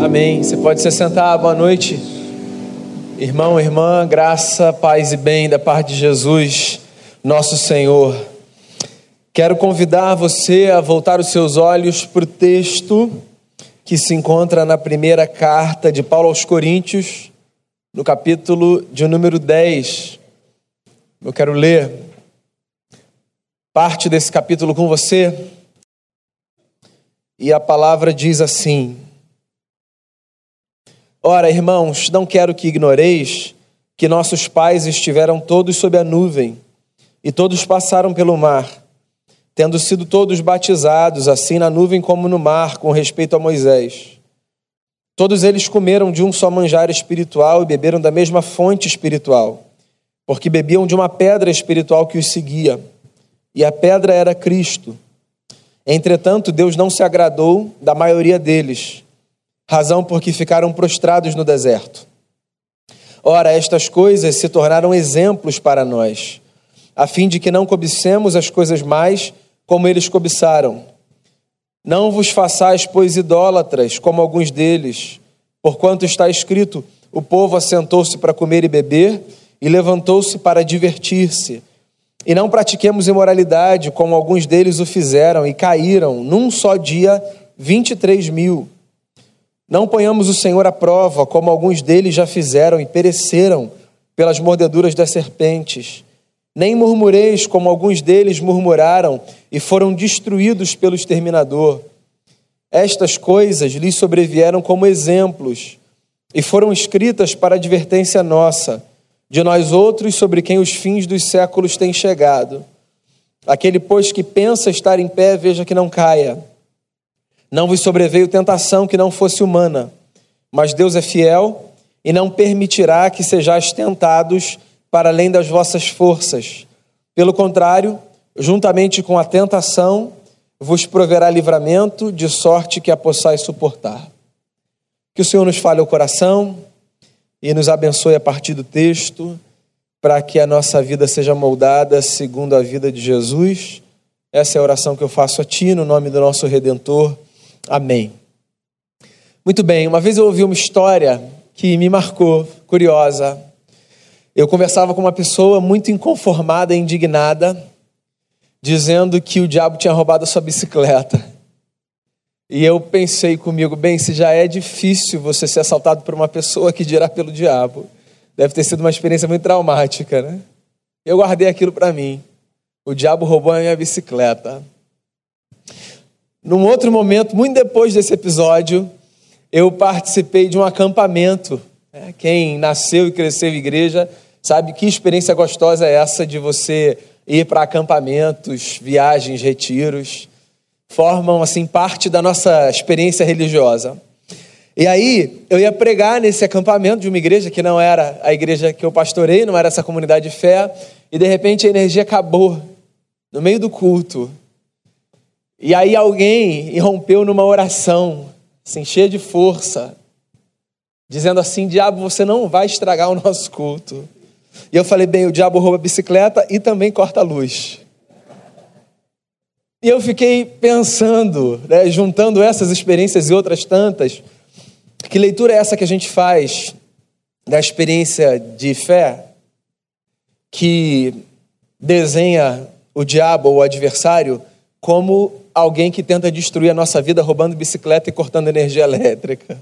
Amém. Você pode se sentar. Boa noite. Irmão, irmã, graça, paz e bem da parte de Jesus, nosso Senhor. Quero convidar você a voltar os seus olhos para o texto que se encontra na primeira carta de Paulo aos Coríntios, no capítulo de número 10. Eu quero ler parte desse capítulo com você. E a palavra diz assim: Ora, irmãos, não quero que ignoreis que nossos pais estiveram todos sob a nuvem e todos passaram pelo mar, tendo sido todos batizados, assim na nuvem como no mar, com respeito a Moisés. Todos eles comeram de um só manjar espiritual e beberam da mesma fonte espiritual, porque bebiam de uma pedra espiritual que os seguia, e a pedra era Cristo. Entretanto, Deus não se agradou da maioria deles, razão porque ficaram prostrados no deserto. Ora, estas coisas se tornaram exemplos para nós, a fim de que não cobicemos as coisas mais como eles cobiçaram. Não vos façais, pois, idólatras, como alguns deles, porquanto está escrito: o povo assentou-se para comer e beber, e levantou-se para divertir-se. E não pratiquemos imoralidade, como alguns deles o fizeram e caíram num só dia 23 mil. Não ponhamos o Senhor à prova, como alguns deles já fizeram e pereceram pelas mordeduras das serpentes. Nem murmureis, como alguns deles murmuraram e foram destruídos pelo exterminador. Estas coisas lhes sobrevieram como exemplos e foram escritas para advertência nossa de nós outros sobre quem os fins dos séculos têm chegado. Aquele, pois, que pensa estar em pé, veja que não caia. Não vos sobreveio tentação que não fosse humana, mas Deus é fiel e não permitirá que sejais tentados para além das vossas forças. Pelo contrário, juntamente com a tentação, vos proverá livramento, de sorte que a possais suportar. Que o Senhor nos fale o coração e nos abençoe a partir do texto, para que a nossa vida seja moldada segundo a vida de Jesus. Essa é a oração que eu faço a Ti, no nome do nosso Redentor. Amém. Muito bem, uma vez eu ouvi uma história que me marcou, curiosa. Eu conversava com uma pessoa muito inconformada e indignada, dizendo que o diabo tinha roubado a sua bicicleta. E eu pensei comigo, bem, se já é difícil você ser assaltado por uma pessoa que dirá pelo diabo, deve ter sido uma experiência muito traumática, né? Eu guardei aquilo para mim. O diabo roubou a minha bicicleta. Num outro momento, muito depois desse episódio, eu participei de um acampamento. Né? Quem nasceu e cresceu em igreja sabe que experiência gostosa é essa de você ir para acampamentos, viagens, retiros formam assim parte da nossa experiência religiosa. E aí, eu ia pregar nesse acampamento de uma igreja que não era a igreja que eu pastorei, não era essa comunidade de fé, e de repente a energia acabou no meio do culto. E aí alguém irrompeu numa oração, assim, cheia de força, dizendo assim: Diabo, você não vai estragar o nosso culto. E eu falei: bem, o diabo rouba a bicicleta e também corta a luz. E eu fiquei pensando, né, juntando essas experiências e outras tantas, que leitura é essa que a gente faz da experiência de fé que desenha o diabo ou o adversário como alguém que tenta destruir a nossa vida roubando bicicleta e cortando energia elétrica?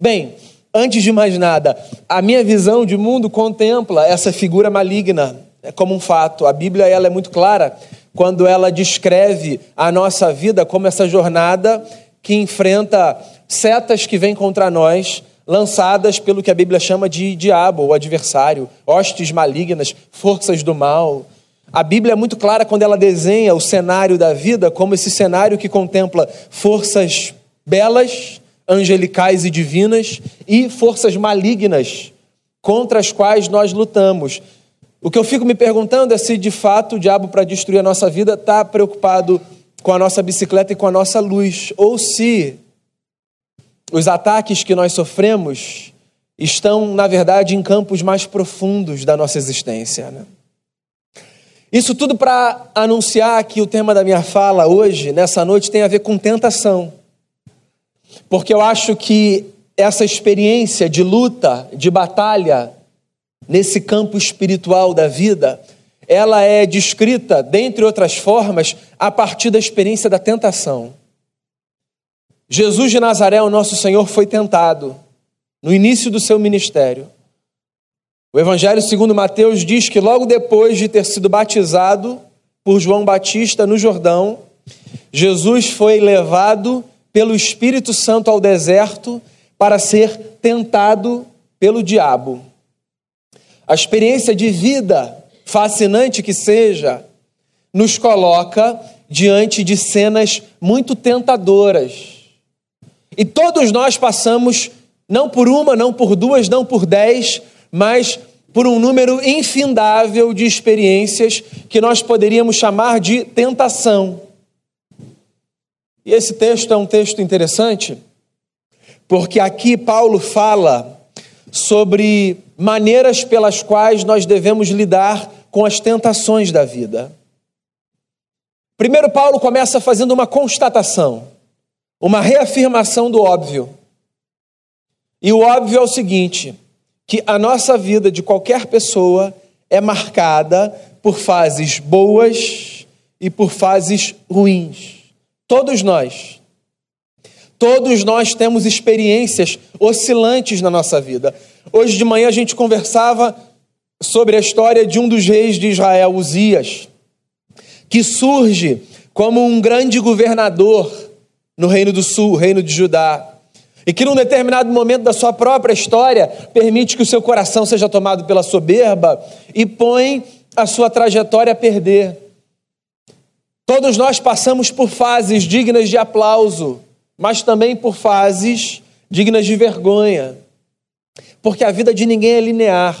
Bem, antes de mais nada, a minha visão de mundo contempla essa figura maligna como um fato. A Bíblia ela é muito clara quando ela descreve a nossa vida como essa jornada que enfrenta setas que vêm contra nós, lançadas pelo que a Bíblia chama de diabo, ou adversário, hostes malignas, forças do mal. A Bíblia é muito clara quando ela desenha o cenário da vida como esse cenário que contempla forças belas, angelicais e divinas e forças malignas contra as quais nós lutamos. O que eu fico me perguntando é se de fato o diabo, para destruir a nossa vida, está preocupado com a nossa bicicleta e com a nossa luz, ou se os ataques que nós sofremos estão, na verdade, em campos mais profundos da nossa existência. Né? Isso tudo para anunciar que o tema da minha fala hoje, nessa noite, tem a ver com tentação. porque eu acho que essa experiência de luta, de batalha, nesse campo espiritual da vida, ela é descrita, dentre outras formas, a partir da experiência da tentação. Jesus de Nazaré, o nosso Senhor, foi tentado no início do seu ministério. O Evangelho segundo Mateus diz que logo depois de ter sido batizado por João Batista no Jordão, Jesus foi levado pelo Espírito Santo ao deserto para ser tentado pelo diabo. A experiência de vida, fascinante que seja, nos coloca diante de cenas muito tentadoras. E todos nós passamos, não por uma, não por duas, não por dez, mas por um número infindável de experiências que nós poderíamos chamar de tentação. E esse texto é um texto interessante, porque aqui Paulo fala sobre maneiras pelas quais nós devemos lidar com as tentações da vida. Primeiro, Paulo começa fazendo uma constatação, uma reafirmação do óbvio. E o óbvio é o seguinte: que a nossa vida de qualquer pessoa é marcada por fases boas e por fases ruins. Todos nós. Todos nós temos experiências oscilantes na nossa vida. Hoje de manhã a gente conversava sobre a história de um dos reis de Israel, Uzias, que surge como um grande governador no Reino do Sul, Reino de Judá. E que num determinado momento da sua própria história permite que o seu coração seja tomado pela soberba e põe a sua trajetória a perder. Todos nós passamos por fases dignas de aplauso, mas também por fases dignas de vergonha. Porque a vida de ninguém é linear.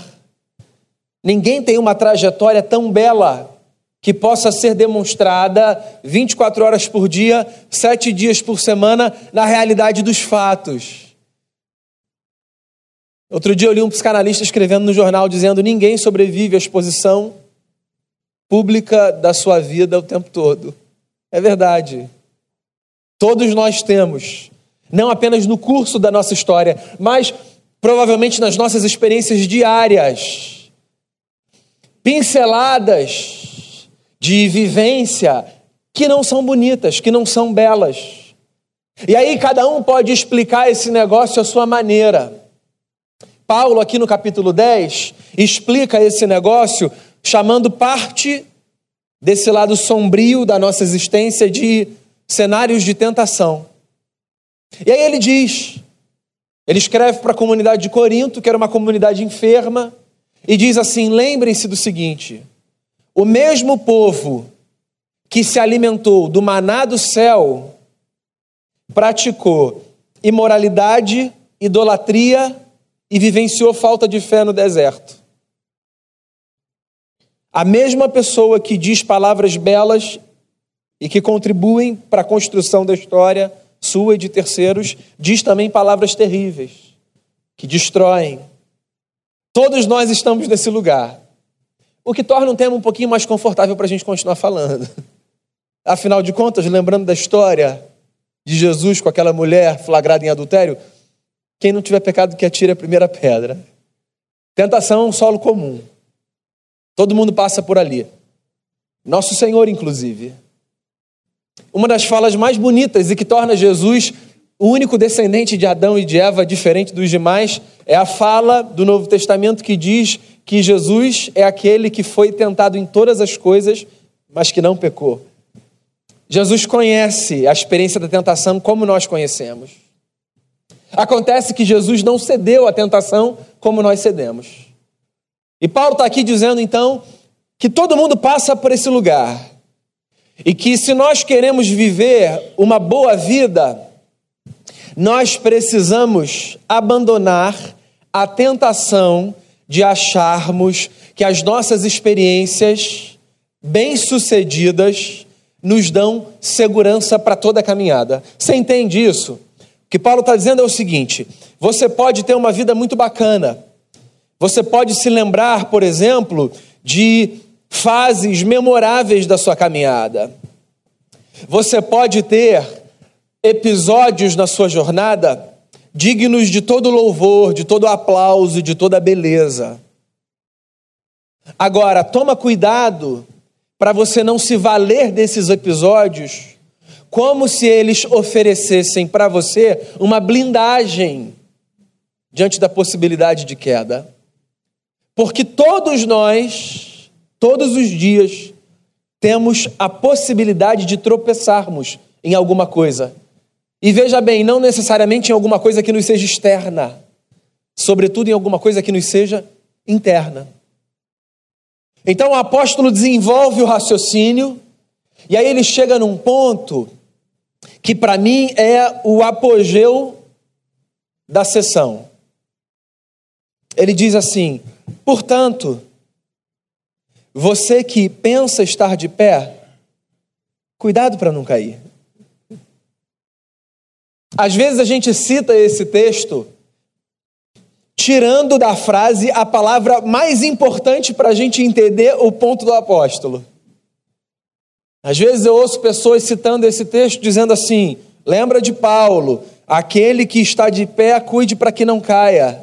Ninguém tem uma trajetória tão bela que possa ser demonstrada 24 horas por dia, sete dias por semana, na realidade dos fatos. Outro dia eu li um psicanalista escrevendo no jornal dizendo: ninguém sobrevive à exposição pública da sua vida o tempo todo. É verdade. Todos nós temos, não apenas no curso da nossa história, mas provavelmente nas nossas experiências diárias, pinceladas de vivência que não são bonitas, que não são belas. E aí cada um pode explicar esse negócio à sua maneira. Paulo, aqui no capítulo 10, explica esse negócio chamando parte desse lado sombrio da nossa existência de cenários de tentação. E aí ele diz, ele escreve para a comunidade de Corinto, que era uma comunidade enferma, e diz assim: lembrem-se do seguinte: o mesmo povo que se alimentou do maná do céu praticou imoralidade, idolatria e vivenciou falta de fé no deserto. A mesma pessoa que diz palavras belas e que contribuem para a construção da história sua e de terceiros, diz também palavras terríveis, que destroem. Todos nós estamos nesse lugar. O que torna um tema um pouquinho mais confortável para a gente continuar falando. Afinal de contas, lembrando da história de Jesus com aquela mulher flagrada em adultério, quem não tiver pecado que atire a primeira pedra. Tentação é um solo comum. Todo mundo passa por ali. Nosso Senhor, inclusive. Uma das falas mais bonitas e que torna Jesus o único descendente de Adão e de Eva, diferente dos demais, é a fala do Novo Testamento que diz que Jesus é aquele que foi tentado em todas as coisas, mas que não pecou. Jesus conhece a experiência da tentação como nós conhecemos. Acontece que Jesus não cedeu à tentação como nós cedemos. E Paulo está aqui dizendo então que todo mundo passa por esse lugar. E que se nós queremos viver uma boa vida, nós precisamos abandonar a tentação de acharmos que as nossas experiências bem-sucedidas nos dão segurança para toda a caminhada. Você entende isso? O que Paulo está dizendo é o seguinte: você pode ter uma vida muito bacana, você pode se lembrar, por exemplo, de fases memoráveis da sua caminhada. Você pode ter episódios na sua jornada dignos de todo louvor, de todo aplauso, de toda beleza. Agora, toma cuidado para você não se valer desses episódios como se eles oferecessem para você uma blindagem diante da possibilidade de queda. Porque todos nós, todos os dias, temos a possibilidade de tropeçarmos em alguma coisa. E veja bem, não necessariamente em alguma coisa que nos seja externa, sobretudo em alguma coisa que nos seja interna. Então o apóstolo desenvolve o raciocínio, e aí ele chega num ponto que para mim é o apogeu da sessão. Ele diz assim: portanto, você que pensa estar de pé, cuidado para não cair. Às vezes a gente cita esse texto tirando da frase a palavra mais importante para a gente entender o ponto do apóstolo. Às vezes eu ouço pessoas citando esse texto dizendo assim: lembra de Paulo, aquele que está de pé, cuide para que não caia.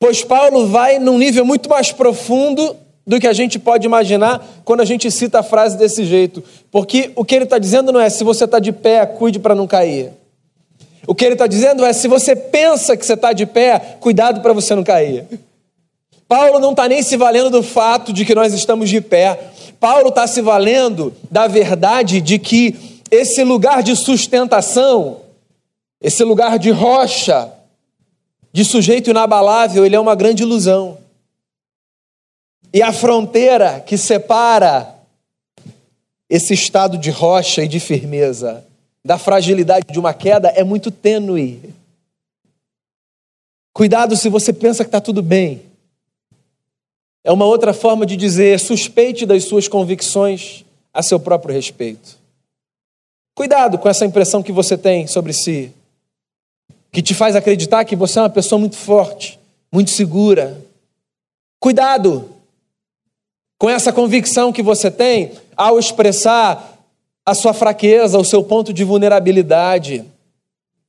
Pois Paulo vai num nível muito mais profundo do que a gente pode imaginar quando a gente cita a frase desse jeito. Porque o que ele está dizendo não é se você está de pé, cuide para não cair. O que ele está dizendo é: se você pensa que você está de pé, cuidado para você não cair. Paulo não está nem se valendo do fato de que nós estamos de pé. Paulo está se valendo da verdade de que esse lugar de sustentação, esse lugar de rocha, de sujeito inabalável, ele é uma grande ilusão. E a fronteira que separa esse estado de rocha e de firmeza da fragilidade de uma queda é muito tênue. Cuidado se você pensa que está tudo bem. É uma outra forma de dizer suspeite das suas convicções a seu próprio respeito. Cuidado com essa impressão que você tem sobre si, que te faz acreditar que você é uma pessoa muito forte, muito segura. Cuidado com essa convicção que você tem ao expressar a sua fraqueza, o seu ponto de vulnerabilidade.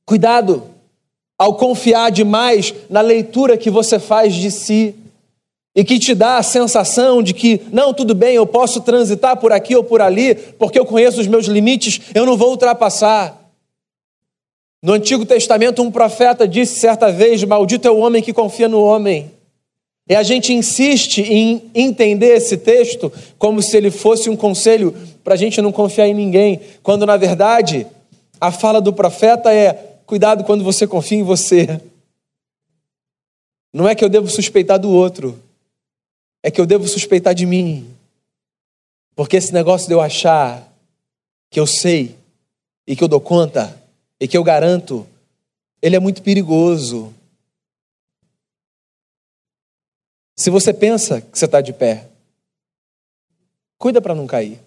Cuidado ao confiar demais na leitura que você faz de si e que te dá a sensação de que, não, tudo bem, eu posso transitar por aqui ou por ali, porque eu conheço os meus limites, eu não vou ultrapassar. No Antigo Testamento, um profeta disse certa vez: Maldito é o homem que confia no homem. E a gente insiste em entender esse texto como se ele fosse um conselho para a gente não confiar em ninguém, quando na verdade a fala do profeta é: cuidado quando você confia em você. Não é que eu devo suspeitar do outro, é que eu devo suspeitar de mim. Porque esse negócio de eu achar que eu sei e que eu dou conta e que eu garanto, ele é muito perigoso. Se você pensa que você está de pé, cuida para não cair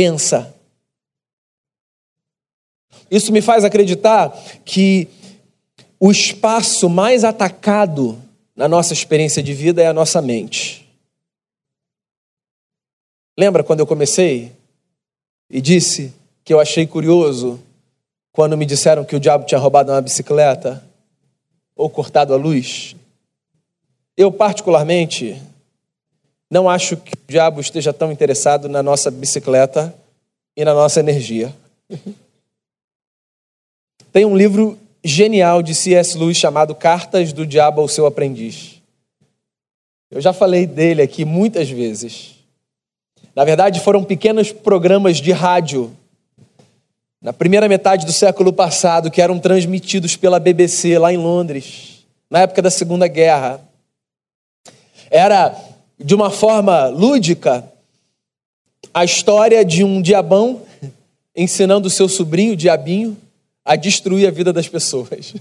pensa. Isso me faz acreditar que o espaço mais atacado na nossa experiência de vida é a nossa mente. Lembra quando eu comecei e disse que eu achei curioso quando me disseram que o diabo tinha roubado uma bicicleta ou cortado a luz? Eu, particularmente, não acho que o diabo esteja tão interessado na nossa bicicleta e na nossa energia. Tem um livro genial de C.S. Lewis chamado Cartas do Diabo ao Seu Aprendiz. Eu já falei dele aqui muitas vezes. Na verdade, foram pequenos programas de rádio na primeira metade do século passado que eram transmitidos pela BBC lá em Londres, na época da Segunda Guerra. Era de uma forma lúdica, a história de um diabão ensinando o seu sobrinho, o diabinho, a destruir a vida das pessoas.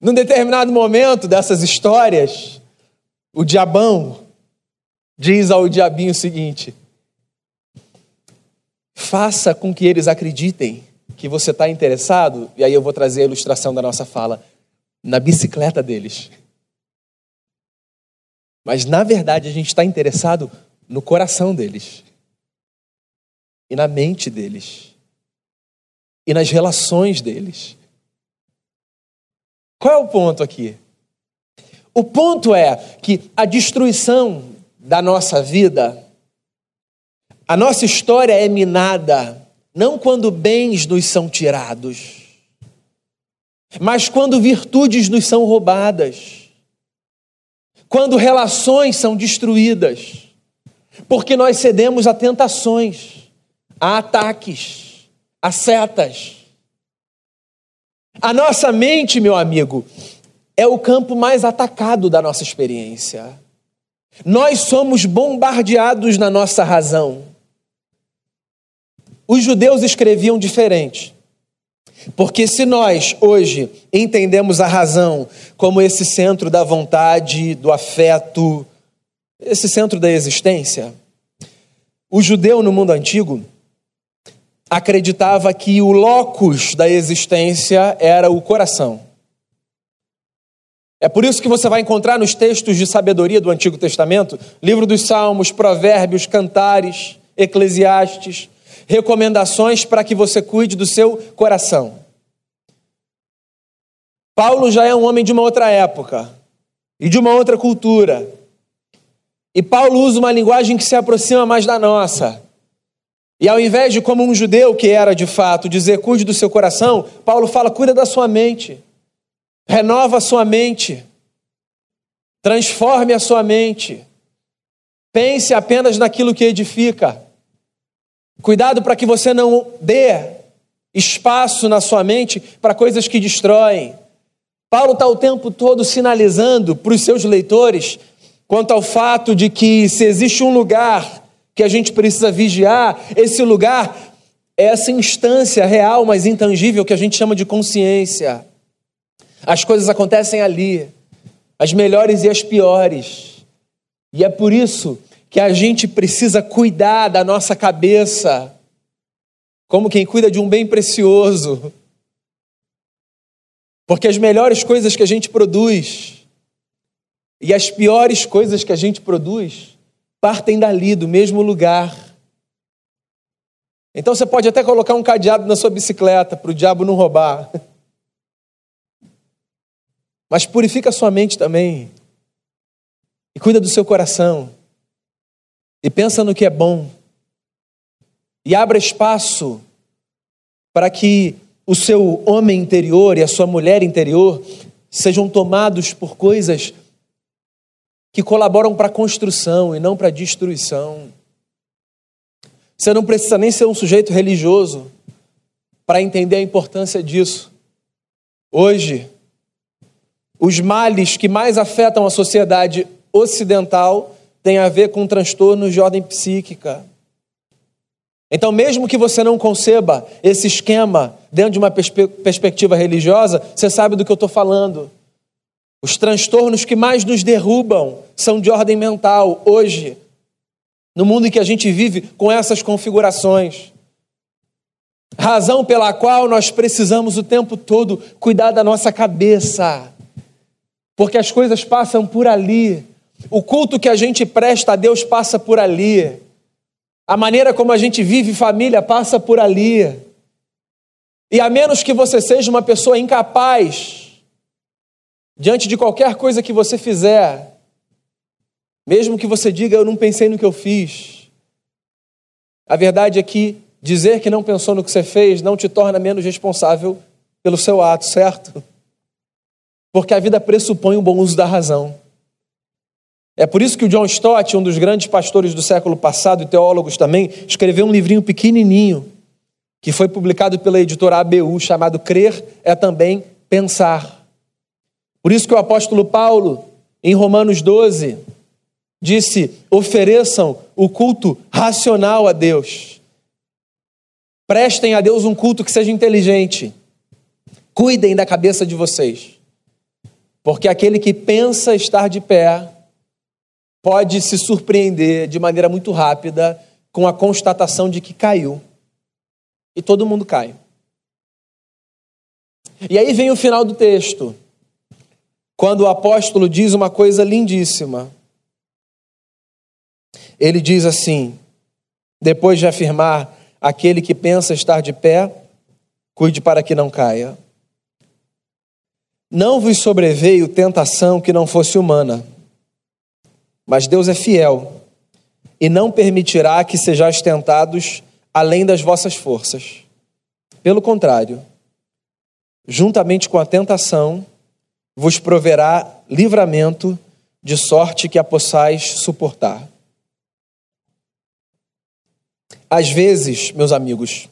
Num determinado momento dessas histórias, o diabão diz ao diabinho o seguinte: faça com que eles acreditem que você está interessado, e aí eu vou trazer a ilustração da nossa fala, na bicicleta deles. Mas, na verdade, a gente está interessado no coração deles e na mente deles. e nas relações deles. Qual é o ponto aqui? O ponto é que a destruição da nossa vida, a nossa história é minada não quando bens nos são tirados, mas quando virtudes nos são roubadas, quando relações são destruídas, porque nós cedemos a tentações, a ataques, a setas. A nossa mente, meu amigo, é o campo mais atacado da nossa experiência. Nós somos bombardeados na nossa razão. Os judeus escreviam diferente. Porque se nós hoje entendemos a razão como esse centro da vontade, do afeto, esse centro da existência, o judeu no mundo antigo acreditava que o locus da existência era o coração. É por isso que você vai encontrar nos textos de sabedoria do Antigo Testamento, livro dos Salmos, Provérbios, Cantares, Eclesiastes, recomendações para que você cuide do seu coração. Paulo já é um homem de uma outra época e de uma outra cultura. E Paulo usa uma linguagem que se aproxima mais da nossa. E ao invés de, como um judeu que era de fato, dizer cuide do seu coração, Paulo fala: cuida da sua mente, renova a sua mente, transforme a sua mente, pense apenas naquilo que edifica. Cuidado para que você não dê espaço na sua mente para coisas que destroem. Paulo está o tempo todo sinalizando para os seus leitores quanto ao fato de que se existe um lugar que a gente precisa vigiar, esse lugar é essa instância real, mas intangível que a gente chama de consciência. As coisas acontecem ali, as melhores e as piores. E é por isso que a gente precisa cuidar da nossa cabeça, como quem cuida de um bem precioso. Porque as melhores coisas que a gente produz e as piores coisas que a gente produz partem dali, do mesmo lugar. Então você pode até colocar um cadeado na sua bicicleta para o diabo não roubar. Mas purifica a sua mente também. E cuida do seu coração e pensa no que é bom e abra espaço para que o seu homem interior e a sua mulher interior sejam tomados por coisas que colaboram para a construção e não para a destruição. Você não precisa nem ser um sujeito religioso para entender a importância disso. Hoje, os males que mais afetam a sociedade ocidental tem a ver com transtornos de ordem psíquica. Então, mesmo que você não conceba esse esquema dentro de uma perspe perspectiva religiosa, você sabe do que eu estou falando. Os transtornos que mais nos derrubam são de ordem mental hoje, no mundo em que a gente vive com essas configurações. Razão pela qual nós precisamos o tempo todo cuidar da nossa cabeça, porque as coisas passam por ali. O culto que a gente presta a Deus passa por ali. A maneira como a gente vive família passa por ali. E a menos que você seja uma pessoa incapaz, diante de qualquer coisa que você fizer, mesmo que você diga eu não pensei no que eu fiz, a verdade é que dizer que não pensou no que você fez não te torna menos responsável pelo seu ato, certo? Porque a vida pressupõe um bom uso da razão. É por isso que o John Stott, um dos grandes pastores do século passado e teólogos também, escreveu um livrinho pequenininho que foi publicado pela editora ABU chamado Crer é também pensar. Por isso que o apóstolo Paulo, em Romanos 12, disse: ofereçam o culto racional a Deus. Prestem a Deus um culto que seja inteligente. Cuidem da cabeça de vocês. Porque aquele que pensa estar de pé pode se surpreender de maneira muito rápida com a constatação de que caiu. E todo mundo cai. E aí vem o final do texto, quando o apóstolo diz uma coisa lindíssima. Ele diz assim, depois de afirmar: aquele que pensa estar de pé, cuide para que não caia. Não vos sobreveio tentação que não fosse humana, mas Deus é fiel e não permitirá que sejais tentados além das vossas forças. Pelo contrário, juntamente com a tentação, vos proverá livramento, de sorte que a possais suportar. Às vezes, meus amigos,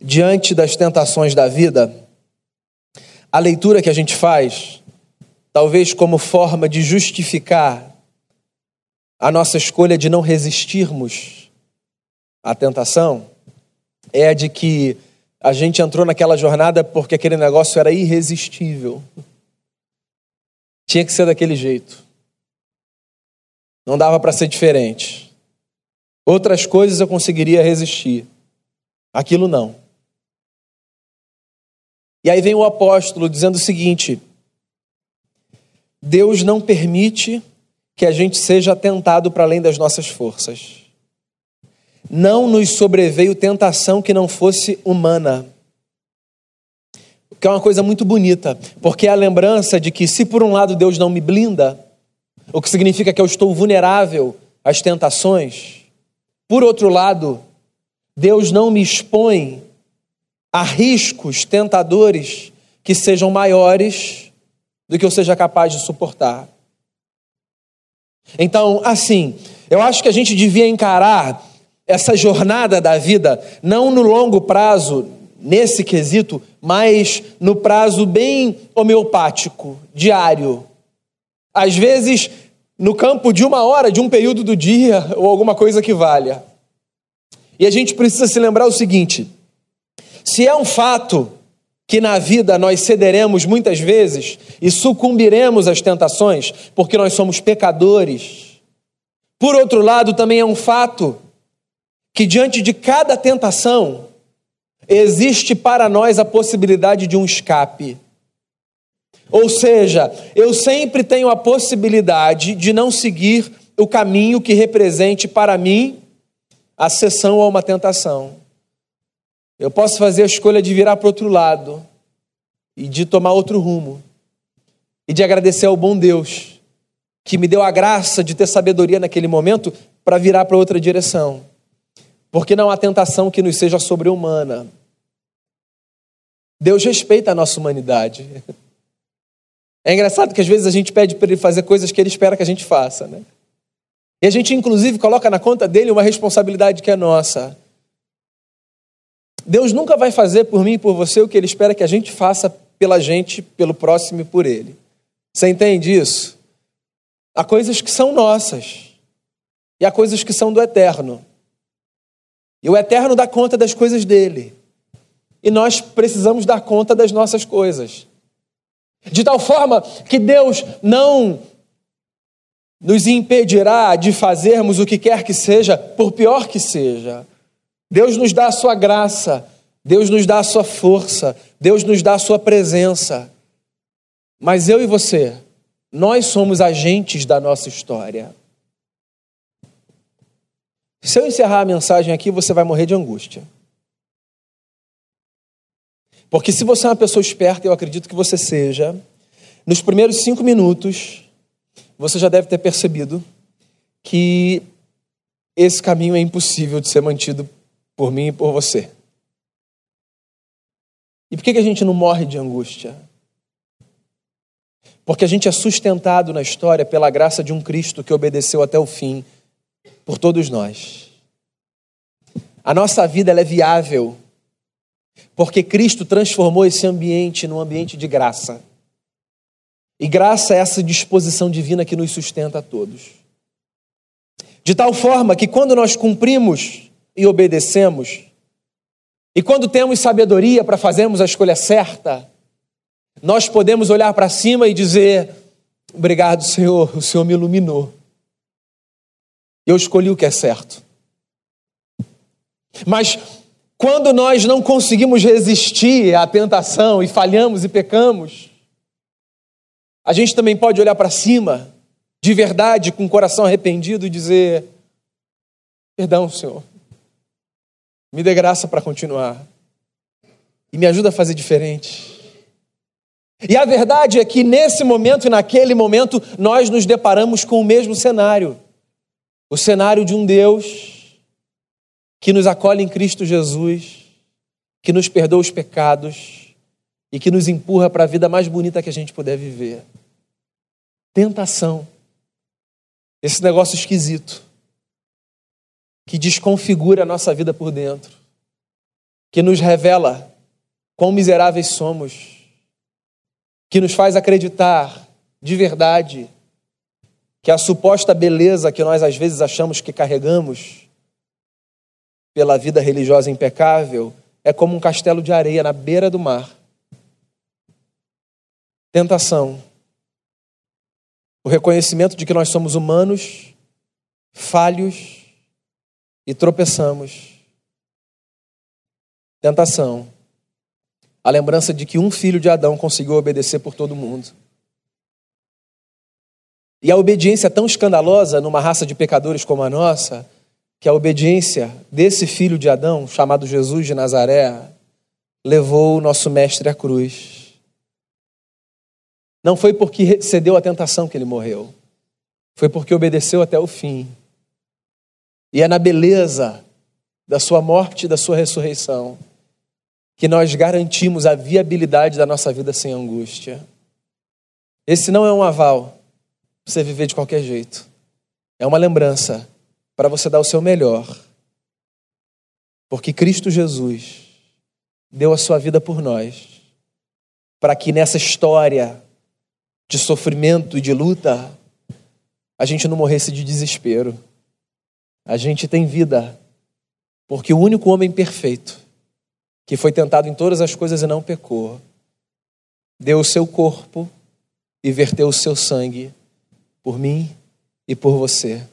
diante das tentações da vida, a leitura que a gente faz, talvez como forma de justificar a nossa escolha de não resistirmos à tentação, é a de que a gente entrou naquela jornada porque aquele negócio era irresistível. Tinha que ser daquele jeito. Não dava para ser diferente. Outras coisas eu conseguiria resistir. Aquilo não. E aí vem o apóstolo dizendo o seguinte: Deus não permite que a gente seja tentado para além das nossas forças. Não nos sobreveio tentação que não fosse humana. Que é uma coisa muito bonita, porque é a lembrança de que, se por um lado Deus não me blinda, o que significa que eu estou vulnerável às tentações, por outro lado, Deus não me expõe a riscos tentadores que sejam maiores do que eu seja capaz de suportar. Então, assim, eu acho que a gente devia encarar essa jornada da vida não no longo prazo, nesse quesito, mas no prazo bem homeopático, diário. Às vezes, no campo de uma hora, de um período do dia, ou alguma coisa que valha. E a gente precisa se lembrar o seguinte: se é um fato que na vida nós cederemos muitas vezes e sucumbiremos às tentações, porque nós somos pecadores. Por outro lado, também é um fato que diante de cada tentação existe para nós a possibilidade de um escape. Ou seja, eu sempre tenho a possibilidade de não seguir o caminho que represente para mim a sessão a uma tentação. Eu posso fazer a escolha de virar para outro lado e de tomar outro rumo e de agradecer ao bom Deus que me deu a graça de ter sabedoria naquele momento para virar para outra direção. Porque não há tentação que nos seja sobre-humana. Deus respeita a nossa humanidade. É engraçado que às vezes a gente pede para ele fazer coisas que ele espera que a gente faça, né? E a gente, inclusive, coloca na conta dele uma responsabilidade que é nossa. Deus nunca vai fazer por mim e por você o que Ele espera que a gente faça pela gente, pelo próximo e por Ele. Você entende isso? Há coisas que são nossas e há coisas que são do eterno. E o eterno dá conta das coisas dele. E nós precisamos dar conta das nossas coisas. De tal forma que Deus não nos impedirá de fazermos o que quer que seja, por pior que seja. Deus nos dá a sua graça, Deus nos dá a sua força, Deus nos dá a sua presença. Mas eu e você, nós somos agentes da nossa história. Se eu encerrar a mensagem aqui, você vai morrer de angústia. Porque se você é uma pessoa esperta, eu acredito que você seja, nos primeiros cinco minutos, você já deve ter percebido que esse caminho é impossível de ser mantido por mim e por você. E por que a gente não morre de angústia? Porque a gente é sustentado na história pela graça de um Cristo que obedeceu até o fim por todos nós. A nossa vida é viável porque Cristo transformou esse ambiente num ambiente de graça. E graça é essa disposição divina que nos sustenta a todos. De tal forma que quando nós cumprimos e obedecemos. E quando temos sabedoria para fazermos a escolha certa, nós podemos olhar para cima e dizer: Obrigado, Senhor, o Senhor me iluminou. Eu escolhi o que é certo. Mas quando nós não conseguimos resistir à tentação e falhamos e pecamos, a gente também pode olhar para cima, de verdade, com o coração arrependido e dizer: Perdão, Senhor. Me dê graça para continuar. e me ajuda a fazer diferente. E a verdade é que nesse momento e naquele momento nós nos deparamos com o mesmo cenário o cenário de um Deus que nos acolhe em Cristo Jesus, que nos perdoa os pecados e que nos empurra para a vida mais bonita que a gente puder viver. Tentação. Esse negócio esquisito que desconfigura a nossa vida por dentro, que nos revela quão miseráveis somos, que nos faz acreditar de verdade que a suposta beleza que nós às vezes achamos que carregamos pela vida religiosa impecável é como um castelo de areia na beira do mar. Tentação. O reconhecimento de que nós somos humanos, falhos e tropeçamos. Tentação. A lembrança de que um filho de Adão conseguiu obedecer por todo mundo. E a obediência tão escandalosa numa raça de pecadores como a nossa, que a obediência desse filho de Adão, chamado Jesus de Nazaré, levou o nosso mestre à cruz. Não foi porque cedeu à tentação que ele morreu, foi porque obedeceu até o fim. E é na beleza da sua morte e da sua ressurreição que nós garantimos a viabilidade da nossa vida sem angústia. Esse não é um aval você viver de qualquer jeito. É uma lembrança para você dar o seu melhor. Porque Cristo Jesus deu a sua vida por nós, para que nessa história de sofrimento e de luta, a gente não morresse de desespero. A gente tem vida, porque o único homem perfeito, que foi tentado em todas as coisas e não pecou, deu o seu corpo e verteu o seu sangue por mim e por você.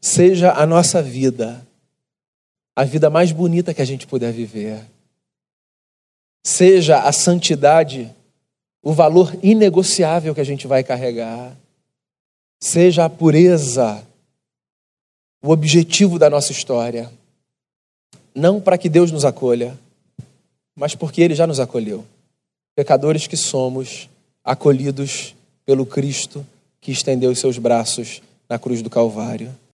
Seja a nossa vida a vida mais bonita que a gente puder viver. Seja a santidade o valor inegociável que a gente vai carregar. Seja a pureza o objetivo da nossa história. Não para que Deus nos acolha, mas porque Ele já nos acolheu. Pecadores que somos, acolhidos pelo Cristo que estendeu os seus braços na cruz do Calvário.